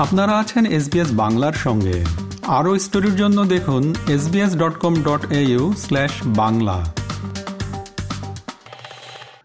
আপনারা আছেন এসবিএস বাংলার সঙ্গে। আরও স্টোরির জন্য দেখুন SBS dot com dot Bangla.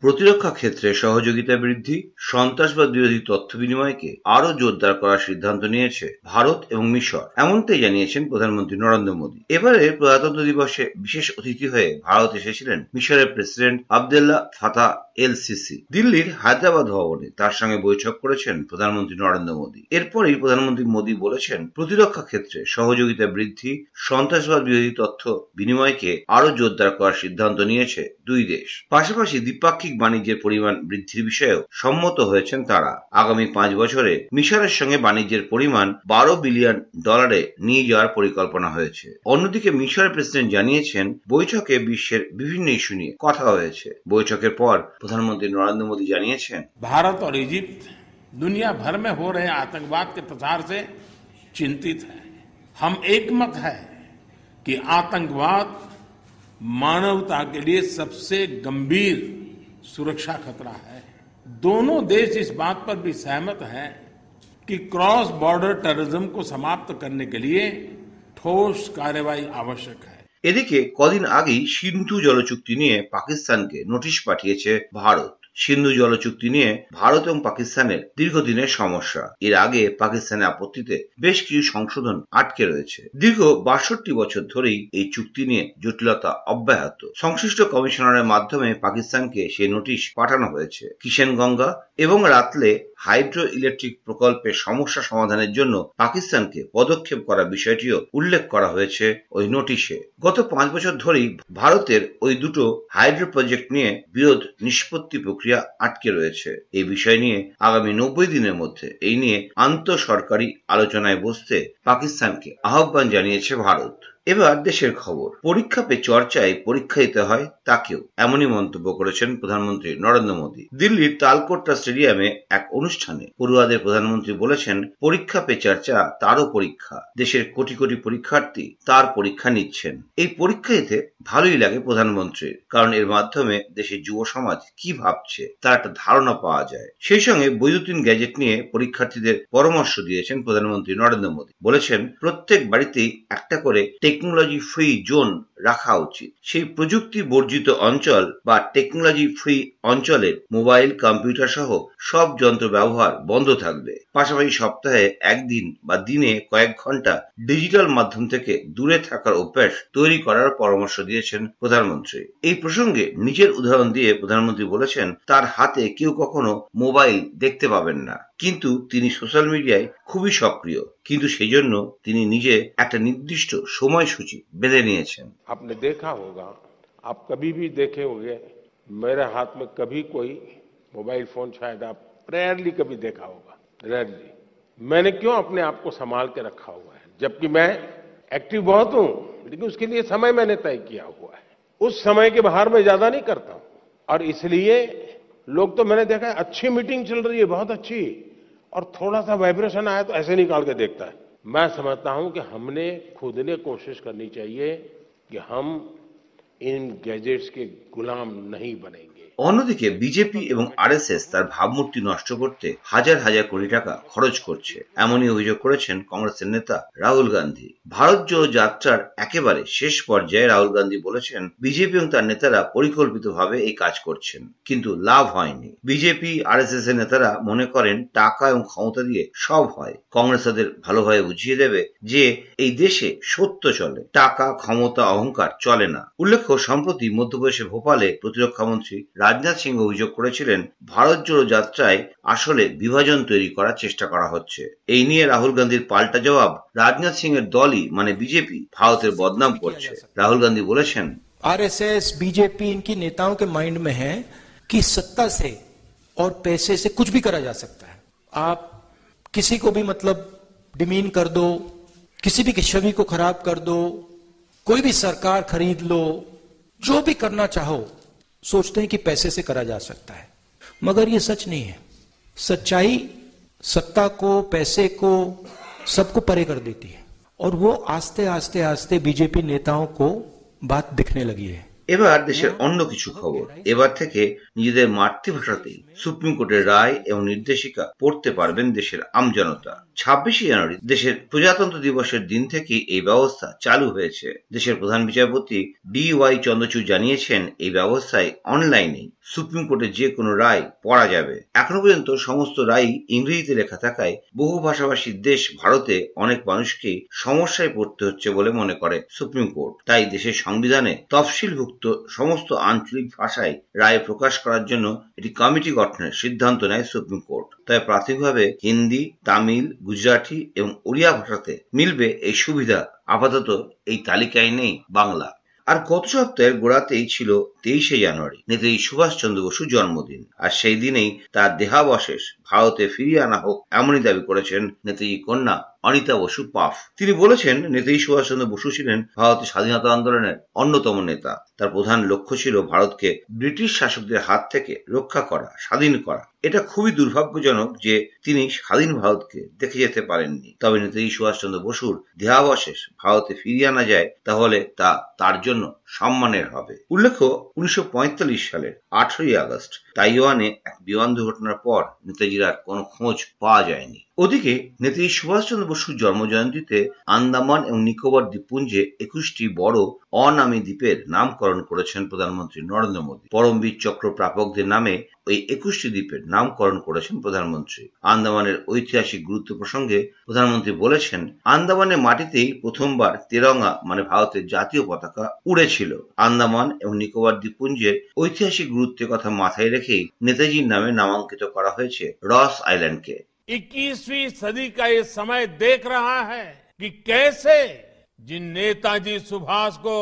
প্রতিরক্ষা ক্ষেত্রে সহযোগিতা বৃদ্ধি সন্ত্রাসবাদ বিরোধী তথ্য বিনিময়কে আরও জোরদার করার সিদ্ধান্ত নিয়েছে ভারত এবং মিশর, এমনটাই জানিয়েছেন প্রধানমন্ত্রী নরেন্দ্র মোদী। এবারে প্রজাতন্ত্র দিবসে বিশেষ অতিথি হয়ে ভারত এসেছিলেন মিশরের প্রেসিডেন্ট আবদুল্লাহ ফাতা এল সিসি দিল্লির হায়দ্রাবাদ ভবনে তার সঙ্গে বৈঠক করেছেন প্রধানমন্ত্রী নরেন্দ্র মোদী। এরপরেই প্রধানমন্ত্রী মোদী বলেছেন, প্রতিরক্ষা ক্ষেত্রে সহযোগিতা বৃদ্ধি, সন্ত্রাসবাদ বিরোধী তথ্য বিনিময়কে আরও জোরদার করার সিদ্ধান্ত নিয়েছে দুই দেশ পাশাপাশি দ্বিপাক্ষিক বাণিজ্যের পরিমাণ বৃদ্ধির বিষয়েও সম্মত হয়েছেন তারা আগামী পাঁচ বছরে মিশরের সঙ্গে বাণিজ্যের পরিমাণ বারো বিলিয়ন ডলারে নিয়ে যাওয়ার পরিকল্পনা হয়েছে অন্যদিকে মিশরের প্রেসিডেন্ট জানিয়েছেন বৈঠকে বিশ্বের বিভিন্ন ইস্যু নিয়ে কথা হয়েছে বৈঠকের পর প্রধানমন্ত্রী নরেন্দ্র মোদী জানিয়েছেন भारत और इजिप्ट दुनिया भर में हो रहे आतंकवाद के प्रसार से चिंतित है हम एकमत है कि आतंकवाद मानवता के लिए सबसे गंभीर सुरक्षा खतरा है दोनों देश इस बात पर भी सहमत हैं कि क्रॉस बॉर्डर टेररिज्म को समाप्त करने के लिए ठोस कार्रवाई आवश्यक है এদিকে কদিন আগেই সিন্ধু জল চুক্তি নিয়ে পাকিস্তানকে নোটিশ পাঠিয়েছে ভারত সিন্ধু জল চুক্তি নিয়ে ভারত এবং পাকিস্তানের দীর্ঘদিনের সমস্যা। এর আগে পাকিস্তানের আপত্তিতে বেশ কিছু সংশোধন আটকে রয়েছে। দীর্ঘ বাষট্টি বছর ধরেই এই চুক্তি নিয়ে জটিলতা অব্যাহত। সংশ্লিষ্ট কমিশনারের মাধ্যমে পাকিস্তানকে সেই নোটিশ পাঠানো হয়েছে। কিষেন গঙ্গা এবং রাতলে হাইড্রো ইলেকট্রিক প্রকল্পের সমস্যা সমাধানের জন্য পাকিস্তানকে পদক্ষেপ করার বিষয়টিও উল্লেখ করা হয়েছে ওই নোটিশে। গত পাঁচ বছর ধরেই ভারতের ওই দুটো হাইড্রো প্রজেক্ট নিয়ে বিরোধ নিষ্পত্তি প্রক্রিয়া আটকে রয়েছে। এই বিষয় নিয়ে আগামী নব্বই দিনের মধ্যে এই নিয়ে আন্তঃসরকারি আলোচনায় বসতে পাকিস্তানকে আহ্বান জানিয়েছে ভারত। এবার দেশের খবর। পরীক্ষা পে চর্চায় পরীক্ষা দিতে হয় তাকেও। এমনই মন্তব্য করেছেন প্রধানমন্ত্রী নরেন্দ্র মোদী। দিল্লির তালকোট্টা স্টেডিয়ামে এক অনুষ্ঠানে পড়ুয়াদের প্রধানমন্ত্রী বলেছেন, পরীক্ষা পে চর্চা তারও পরীক্ষা। দেশের কোটি কোটি পরীক্ষার্থী তার পরীক্ষা নিচ্ছেন। এই পরীক্ষা দিতে ভালোই লাগে প্রধানমন্ত্রীর, কারণ এর মাধ্যমে দেশের যুব সমাজ কি ভাবছে, তার একটা ধারণা পাওয়া যায়। সেই সঙ্গে বৈদ্যুতিন গ্যাজেট নিয়ে পরীক্ষার্থীদের পরামর্শ দিয়েছেন প্রধানমন্ত্রী নরেন্দ্র মোদী। বলেছেন, প্রত্যেক বাড়িতেই একটা করে টেকনোলজি ফ্রি জোন রাখা উচিত। সেই প্রযুক্তি বর্জিত অঞ্চল বা টেকনোলজি ফ্রি অঞ্চলে মোবাইল কম্পিউটার সহ সব যন্ত্র ব্যবহার বন্ধ থাকবে। পাশাপাশি সপ্তাহে একদিন বা দিনে কয়েক ঘণ্টা ডিজিটাল মাধ্যম থেকে দূরে থাকার অভ্যাস তৈরি করার পরামর্শ দিয়েছেন প্রধানমন্ত্রী। এই প্রসঙ্গে নিজের উদাহরণ দিয়ে প্রধানমন্ত্রী বলেছেন, তার হাতে কেউ কখনো মোবাইল দেখতে পাবেন না। কিন্তু তিনি সোশ্যাল মিডিয়ায় খুবই সক্রিয় কিন্তু সেই জন্য তিনি নিজে একটা নির্দিষ্ট সময়সূচি বেঁধে নিয়েছেন आपने देखा होगा आप कभी भी देखे होंगे मेरे हाथ में कभी कोई मोबाइल फोन शायद आप रेयरली कभी देखा होगा रेयरली मैंने क्यों अपने आप को संभाल के रखा हुआ है जबकि मैं एक्टिव बहुत हूं लेकिन उसके लिए समय मैंने तय किया हुआ है उस समय के बाहर मैं ज्यादा नहीं करता हूं और इसलिए लोग तो मैंने देखा है अच्छी मीटिंग चल रही है बहुत अच्छी और थोड़ा सा वाइब्रेशन आया तो ऐसे निकाल के देखता है। मैं समझता हूँ कि हमने खुद ने कोशिश करनी चाहिए कि हम इन गैजेट्स के गुलाम नहीं बनेंगे। অন্যদিকে বিজেপি এবং আরএসএস তার ভাবমূর্তি নষ্ট করতে হাজার হাজার কোটি টাকা খরচ করছে। এমনই অভিযোগ করেছেন কংগ্রেসের নেতা রাহুল গান্ধী। ভারত জোড়ো যাত্রার একেবারে শেষ পর্যায়ে রাহুল গান্ধী বলেছেন, বিজেপি এবং তার নেতারা পরিকল্পিতভাবে এই কাজ করছেন, কিন্তু লাভ হয়নি। বিজেপি, আরএসএস এর নেতারা মনে করেন, টাকা এবং ক্ষমতা দিয়ে সব হয়। কংগ্রেস তাদের ভালোভাবে বুঝিয়ে দেবে যে, এই দেশে সত্য চলে, টাকা, ক্ষমতা, অহংকার চলে না। উল্লেখ্য, সম্প্রতি মধ্যপ্রদেশের ভোপালে প্রতিরক্ষা মন্ত্রী রাজনাথ সিং অভিযোগ করেছিলেন ভারত জোড়ো যাত্রায় আসলে বিভাজন তৈরি করার চেষ্টা করা হচ্ছে এই নিয়ে রাহুল গান্ধীর পাল্টা জবাব রাজনাথ সিং এর দলই মানে বিজেপি ভারতের বদনাম করছে রাহুল গান্ধী বলেছেন आरएसएस बीजेपी इनकी नेताओं के माइंड में है कि सत्ता से और पैसे से कुछ भी करा जा सकता है आप किसी को भी मतलब डिमीन कर दो किसी भी छवि को खराब कर दो कोई भी सरकार खरीद लो जो भी करना चाहो सोचते हैं कि पैसे से करा जा सकता है। मगर यह सच नहीं है। सच्चाई सत्ता को, पैसे को, सबको परे कर देती है। और वो आस्ते आस्ते आस्ते बीजेपी नेताओं को बात दिखने लगी है। এবার দেশের অন্য কিছু খবর। এবার থেকে নিজেদের মাতৃভাষাতেই সুপ্রিম কোর্টের রায় এবং নির্দেশিকা পড়তে পারবেন দেশের আমজনতা ছাব্বিশে জানুয়ারি দেশের প্রজাতন্ত্র দিবসের দিন থেকে এই ব্যবস্থা চালু হয়েছে। দেশের প্রধান বিচারপতি ডি ওয়াই চন্দ্রচূড় জানিয়েছেন, এই ব্যবস্থায় অনলাইনে সুপ্রিম কোর্টের যে কোনো রায় পড়া যাবে। এখনও পর্যন্ত সমস্ত রায় ইংরেজিতে লেখা থাকায় বহু ভাষাভাষী দেশ ভারতে অনেক মানুষকে সমস্যায় পড়তে হচ্ছে বলে মনে করে সুপ্রিম কোর্ট। তাই দেশের সংবিধানে তফসিলভুক্ত সমস্ত আঞ্চলিক ভাষায় রায় প্রকাশ করার জন্য একটি কমিটি গঠনের সিদ্ধান্ত নেয় সুপ্রিম কোর্ট। তবে প্রাথমিকভাবে হিন্দি, তামিল, গুজরাটি এবং ওড়িয়া ভাষাতে মিলবে এই সুবিধা। আপাতত এই তালিকায় নেই বাংলা। আর গত সপ্তাহের গোড়াতেই ছিল তেইশে জানুয়ারি নেতাজি সুভাষচন্দ্র বসুর জন্মদিন। আর সেই দিনেই তার দেহাবশেষ ভারতে ফিরিয়ে আনা হোক, এমনই দাবি করেছেন নেতাজি কন্যা অনিতা বসু পাফ। তিনি বলেছেন, নেতাজি সুভাষচন্দ্র বসু ছিলেন ভারতের স্বাধীনতা আন্দোলনের অন্যতম নেতা। তার প্রধান লক্ষ্য ছিল ভারতকে ব্রিটিশ শাসকদের হাত থেকে রক্ষা করা, স্বাধীন করা। এটা খুবই দুর্ভাগ্যজনক যে তিনি স্বাধীন ভারতকে দেখে যেতে পারেননি। তবে নেতাজি সুভাষচন্দ্র বসুর দেহাবশেষ ভারতে ফিরিয়ে আনা যায়, তাহলে তা তার জন্য সম্মানের হবে। উল্লেখ্য, উনিশশো পঁয়তাল্লিশ সালের আঠারোই আগস্ট তাইওয়ানে এক বিমান দুর্ঘটনার পর নেতাজির আর কোনো খোঁজ পাওয়া যায়নি। ওদিকে নেতাজি সুভাষচন্দ্র বসুর জন্মজয়ন্তীতে আন্দামান এবং নিকোবর দ্বীপপুঞ্জে একুশটি বড় অনামী দ্বীপের নামকরণ করেছেন প্রধানমন্ত্রী নরেন্দ্র মোদী। পরমবীর চক্র প্রাপকদের নামে ওই একুশটি দ্বীপের নামকরণ করেছেন প্রধানমন্ত্রী। আন্দামানের ঐতিহাসিক গুরুত্ব প্রসঙ্গে প্রধানমন্ত্রী বলেছেন, আন্দামানের মাটিতেই প্রথমবার তেরঙ্গা মানে ভারতের জাতীয় পতাকা উড়েছিল। আন্দামান এবং নিকোবর দ্বীপপুঞ্জের ঐতিহাসিক গুরুত্বের কথা মাথায় রেখেই নেতাজির নামে নামাঙ্কিত করা হয়েছে রস আইল্যান্ডকে इक्कीसवीं सदी का ये समय देख रहा है कि कैसे जिन नेताजी सुभाष को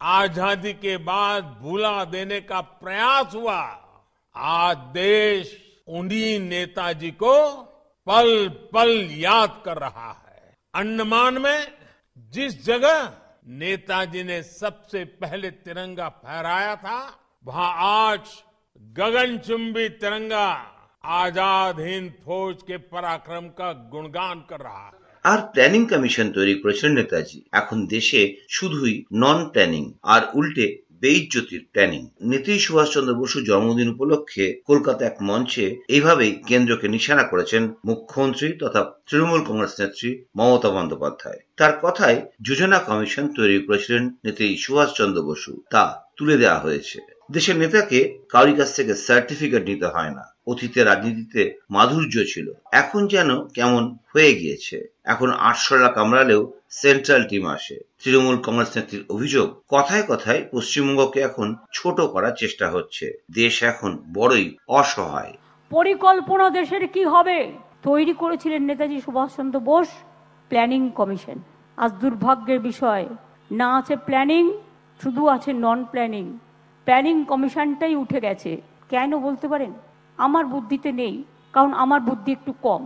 आजादी के बाद भूला देने का प्रयास हुआ आज देश उन्हीं नेताजी को पल पल याद कर रहा है अंडमान में जिस जगह नेताजी ने सबसे पहले तिरंगा फहराया था वहां आज गगनचुंबी तिरंगा आजाद हिंद फौज के पराक्रम का गुणगान कर रहा है আর প্ল্যানিং কমিশন তৈরি করেছিলেন নেতাজি এখন দেশে শুধুই নন প্ল্যানিং আর উল্টে বেইজ্জতির প্ল্যানিং নেতাজি সুভাষচন্দ্র বসুর জন্মদিন উপলক্ষে কলকাতা এক মঞ্চে এইভাবেই কেন্দ্রকে নিশানা করেছেন মুখ্যমন্ত্রী তথা তৃণমূল কংগ্রেস নেত্রী মমতা বন্দ্যোপাধ্যায় তার কথায় যোজনা কমিশন তৈরি করেছিলেন নেতাজি সুভাষচন্দ্র বসু তা তুলে দেওয়া হয়েছে দেশের নেতাকে কারোর কাছ থেকে সার্টিফিকেট নিতে হয় না। অতীতে রাজনীতিতে মাধুর্য ছিল। এখন যেন কেমন হয়ে গিয়েছে। এখন আটশোলা কামড়ালেও সেন্ট্রাল টিম আসে। তৃণমূল কংগ্রেস নেত্রীর অভিযোগ, কথায় কথায় পশ্চিমবঙ্গকে এখন ছোট করার চেষ্টা হচ্ছে। দেশ এখন বড়ই অসহায়। পরিকল্পনা দেশের কি হবে? তৈরি করেছিলেন নেতাজি সুভাষচন্দ্র বোস প্ল্যানিং কমিশন আজ দুর্ভাগ্যের বিষয়। না আছে প্ল্যানিং শুধু আছে নন প্ল্যানিং প্ল্যানিং কমিশনটাই উঠে গেছে। কেন বলতে পারেন? আমার বুদ্ধিতে নেই, কারণ আমার বুদ্ধি একটু কম।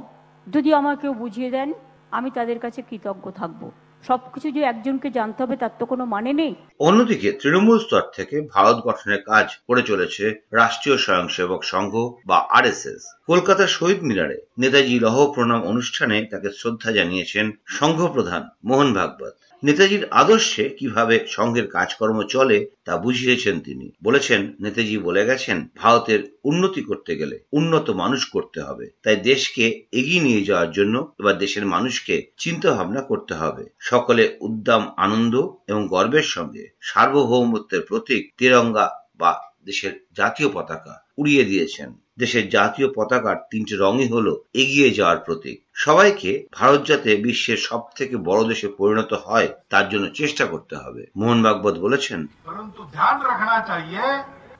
যদি আমার কেউ বুঝিয়ে দেন, আমি তাদের কাছে কৃতজ্ঞ থাকব। সবকিছু যে একজনকে জানতে হবে, তার তো কোনো মানে নেই। অন্যদিকে, তৃণমূল স্তর থেকে ভারত গঠনের কাজ করে চলেছে রাষ্ট্রীয় স্বয়ংসেবক সংঘ বা আরএসএস। কলকাতার শহীদ মিনারে নেতাজি লহ প্রণাম অনুষ্ঠানে তাকে শ্রদ্ধা জানিয়েছেন সংঘ প্রধান মোহন ভাগবত। নেতাজির আদর্শে কীভাবে সংঘের কাজকর্ম চলে তা বুঝিয়েছেন তিনি। বলেছেন, নেতাজি বলে গেছেন, ভারতের উন্নতি করতে গেলে উন্নত মানুষ করতে হবে। তাই দেশকে এগিয়ে নিয়ে যাওয়ার জন্য এবার দেশের মানুষকে চিন্তা ভাবনা করতে হবে। সকলে উদ্দাম আনন্দ এবং গর্বের সঙ্গে সার্বভৌমত্বের প্রতীক তিরঙ্গা বা দেশের জাতীয় পতাকা। উড়িয়ে দিয়েছেন দেশের জাতীয় পতাকার তিনটি রঙই হল এগিয়ে যাওয়ার প্রতীক সবাইকে ভারত যাতে বিশ্বের সব থেকে বড় দেশে পরিণত হয় তার জন্য চেষ্টা করতে হবে মোহন ভাগবত বলেছেন परंतु ध्यान रखना चाहिए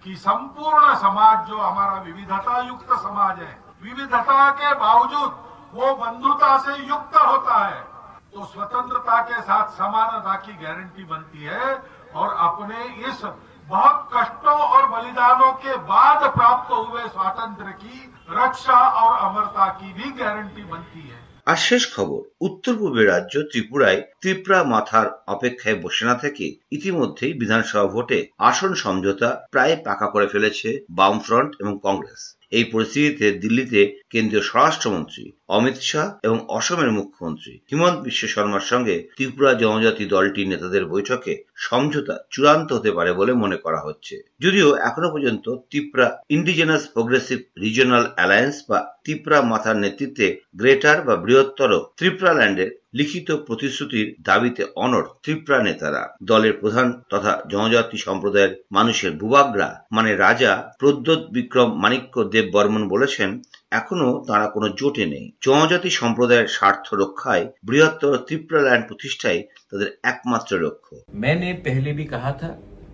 कि संपूर्ण समाज जो हमारा विविधता युक्त समाज है विविधता के बावजूद वो बंधुता से युक्त होता है तो स्वतंत्रता के साथ समानता की गारंटी बनती है और अपने इस बहुत कष्टों और बलिदानों के बाद प्राप्त हुए स्वातंत्र की रक्षा और अमरता की भी गारंटी बनती है আর শেষ খবর উত্তর পূর্বের রাজ্য ত্রিপুরায় ত্রিপুরা মাথার অপেক্ষায় বসে না থেকে ইতিমধ্যেই বিধানসভা ভোটে আসন সমঝোতা প্রায় পাকা করে ফেলেছে বামফ্রন্ট এবং কংগ্রেস এই পরিস্থিতিতে দিল্লিতে কেন্দ্রীয় স্বরাষ্ট্রমন্ত্রী অমিত শাহ এবং অসমের মুখ্যমন্ত্রী হিমন্ত বিশ্ব শর্মার সঙ্গে ত্রিপুরা জনজাতি দলটির নেতাদের বৈঠকে সমঝোতা চূড়ান্ত হতে পারে বলে মনে করা হচ্ছে। যদিও এখনও পর্যন্ত Tripura indigenous progressive regional alliance বা ত্রিপুরা মাথার নেতৃত্বে গ্রেটার বা বৃহত্তর ত্রিপুরা ল্যান্ডের লিখিত প্রতিশ্রুতির দাবিতে অনড় ত্রিপুরা নেতারা দলের প্রধান তথা জনজাতি সম্প্রদায়ের মানুষের ভূভাগরা মানে রাজা প্রদ্যোৎ বিক্রম মাণিক্য দেব বর্মন বলেছেন এখনো তারা কোনো জোটে নেই জনজাতি সম্প্রদায়ের স্বার্থ রক্ষায় বৃহত্তর ত্রিপুরা ল্যান্ড প্রতিষ্ঠাই তাদের একমাত্র লক্ষ্য मैंने पहले भी कहा था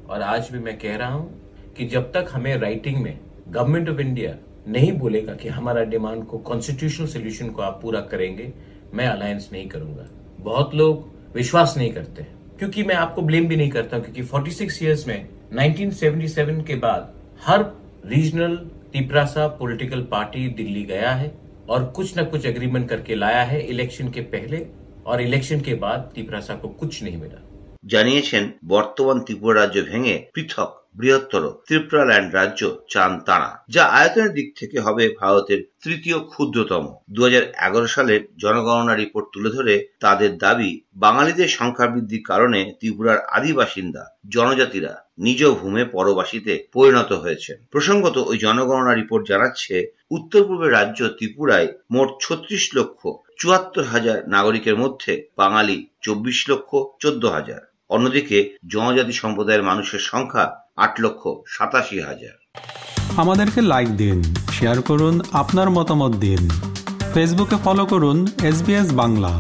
और आज भी मैं कह रहा हूं कि जब तक हमें राइटिंग में गवर्नमेंट ऑफ इंडिया नहीं बोलेगा कि हमारा डिमांड को कॉन्स्टिट्यूशनल सोल्यूशन को आप पूरा करेंगे मैं अलायंस नहीं करूंगा बहुत लोग विश्वास नहीं करते क्योंकि मैं आपको ब्लेम भी नहीं करता क्योंकि 46 इयर्स में 1977 के बाद हर regional Tiprasa political party Delhi गया है और कुछ न कुछ एग्रीमेंट करके लाया है इलेक्शन के पहले और इलेक्शन के बाद तिपरासा को कुछ नहीं मिला জানিয়েছেন বর্তমান ত্রিপুরা রাজ্য ভেঙে পৃথক বৃহত্তর ত্রিপুরা ল্যান্ড রাজ্য চান তারা যা আয়তনের দিক থেকে হবে ভারতের তৃতীয় ক্ষুদ্রতম। দু সালের জনগণনা রিপোর্ট তুলে ধরে তাদের দাবি, বাঙালিদের সংখ্যা বৃদ্ধির কারণে ত্রিপুরার আদি বাসিন্দা জনজাতিরা নিজ ভূমে পরবাসীতে পরিণত হয়েছে। প্রসঙ্গত ওই জনগণনা রিপোর্ট জানাচ্ছে, উত্তর পূর্বের রাজ্য ত্রিপুরায় মোট ছত্রিশ লক্ষ চুয়াত্তর হাজার নাগরিকের মধ্যে বাঙালি চব্বিশ লক্ষ চোদ্দ হাজার। অন্যদিকে জনজাতি সম্প্রদায়ের মানুষের সংখ্যা আট লক্ষ সাতাশি হাজার। আমাদেরকে লাইক দিন শেয়ার করুন, আপনার মতামত দিন। ফেসবুকে ফলো করুন এস বাংলা।